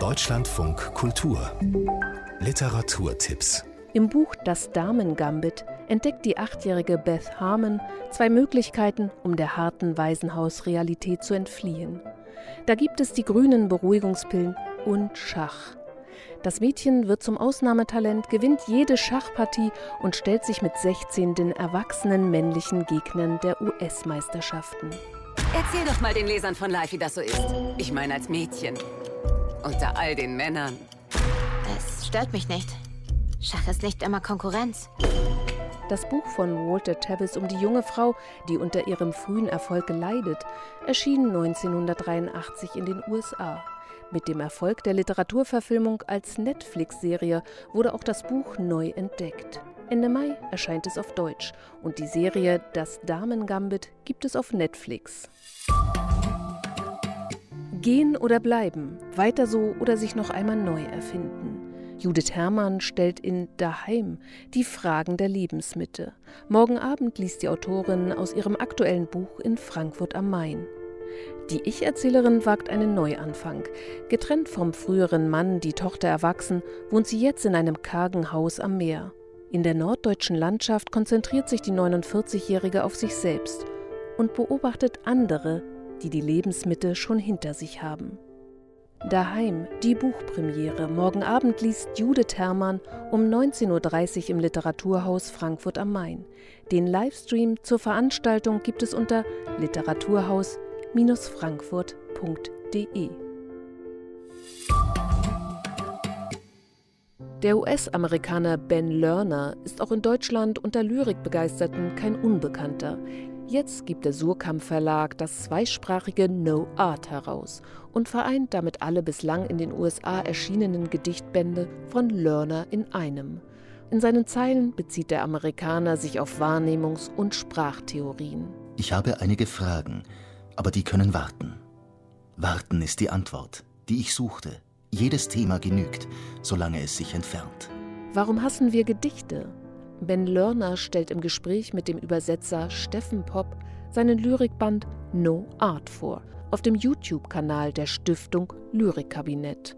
Deutschlandfunk Kultur Literaturtipps Im Buch Das Damen-Gambit entdeckt die achtjährige Beth Harmon zwei Möglichkeiten, um der harten Waisenhausrealität zu entfliehen. Da gibt es die grünen Beruhigungspillen und Schach. Das Mädchen wird zum Ausnahmetalent, gewinnt jede Schachpartie und stellt sich mit 16 den erwachsenen männlichen Gegnern der US-Meisterschaften. Erzähl doch mal den Lesern von Life, wie das so ist. Ich meine als Mädchen. Unter all den Männern. Es stört mich nicht. Schach ist nicht immer Konkurrenz. Das Buch von Walter Tevis um die junge Frau, die unter ihrem frühen Erfolg leidet, erschien 1983 in den USA. Mit dem Erfolg der Literaturverfilmung als Netflix-Serie wurde auch das Buch neu entdeckt. Ende Mai erscheint es auf Deutsch und die Serie Das Damen-Gambit gibt es auf Netflix. Gehen oder bleiben, weiter so oder sich noch einmal neu erfinden. Judith Herrmann stellt in Daheim die Fragen der Lebensmitte. Morgen Abend liest die Autorin aus ihrem aktuellen Buch in Frankfurt am Main. Die Ich-Erzählerin wagt einen Neuanfang. Getrennt vom früheren Mann, die Tochter erwachsen, wohnt sie jetzt in einem kargen Haus am Meer. In der norddeutschen Landschaft konzentriert sich die 49-Jährige auf sich selbst und beobachtet andere, die die Lebensmitte schon hinter sich haben. Daheim, die Buchpremiere. Morgen Abend liest Judith Herrmann um 19.30 Uhr im Literaturhaus Frankfurt am Main. Den Livestream zur Veranstaltung gibt es unter literaturhaus-frankfurt.de. Der US-Amerikaner Ben Lerner ist auch in Deutschland unter Lyrikbegeisterten kein Unbekannter. Jetzt gibt der Surkamp Verlag das zweisprachige No Art heraus und vereint damit alle bislang in den USA erschienenen Gedichtbände von Lerner in einem. In seinen Zeilen bezieht der Amerikaner sich auf Wahrnehmungs- und Sprachtheorien. Ich habe einige Fragen, aber die können warten. Warten ist die Antwort, die ich suchte. Jedes Thema genügt, solange es sich entfernt. Warum hassen wir Gedichte? Ben Lörner stellt im Gespräch mit dem Übersetzer Steffen Popp seinen Lyrikband No Art vor, auf dem YouTube-Kanal der Stiftung Lyrikkabinett.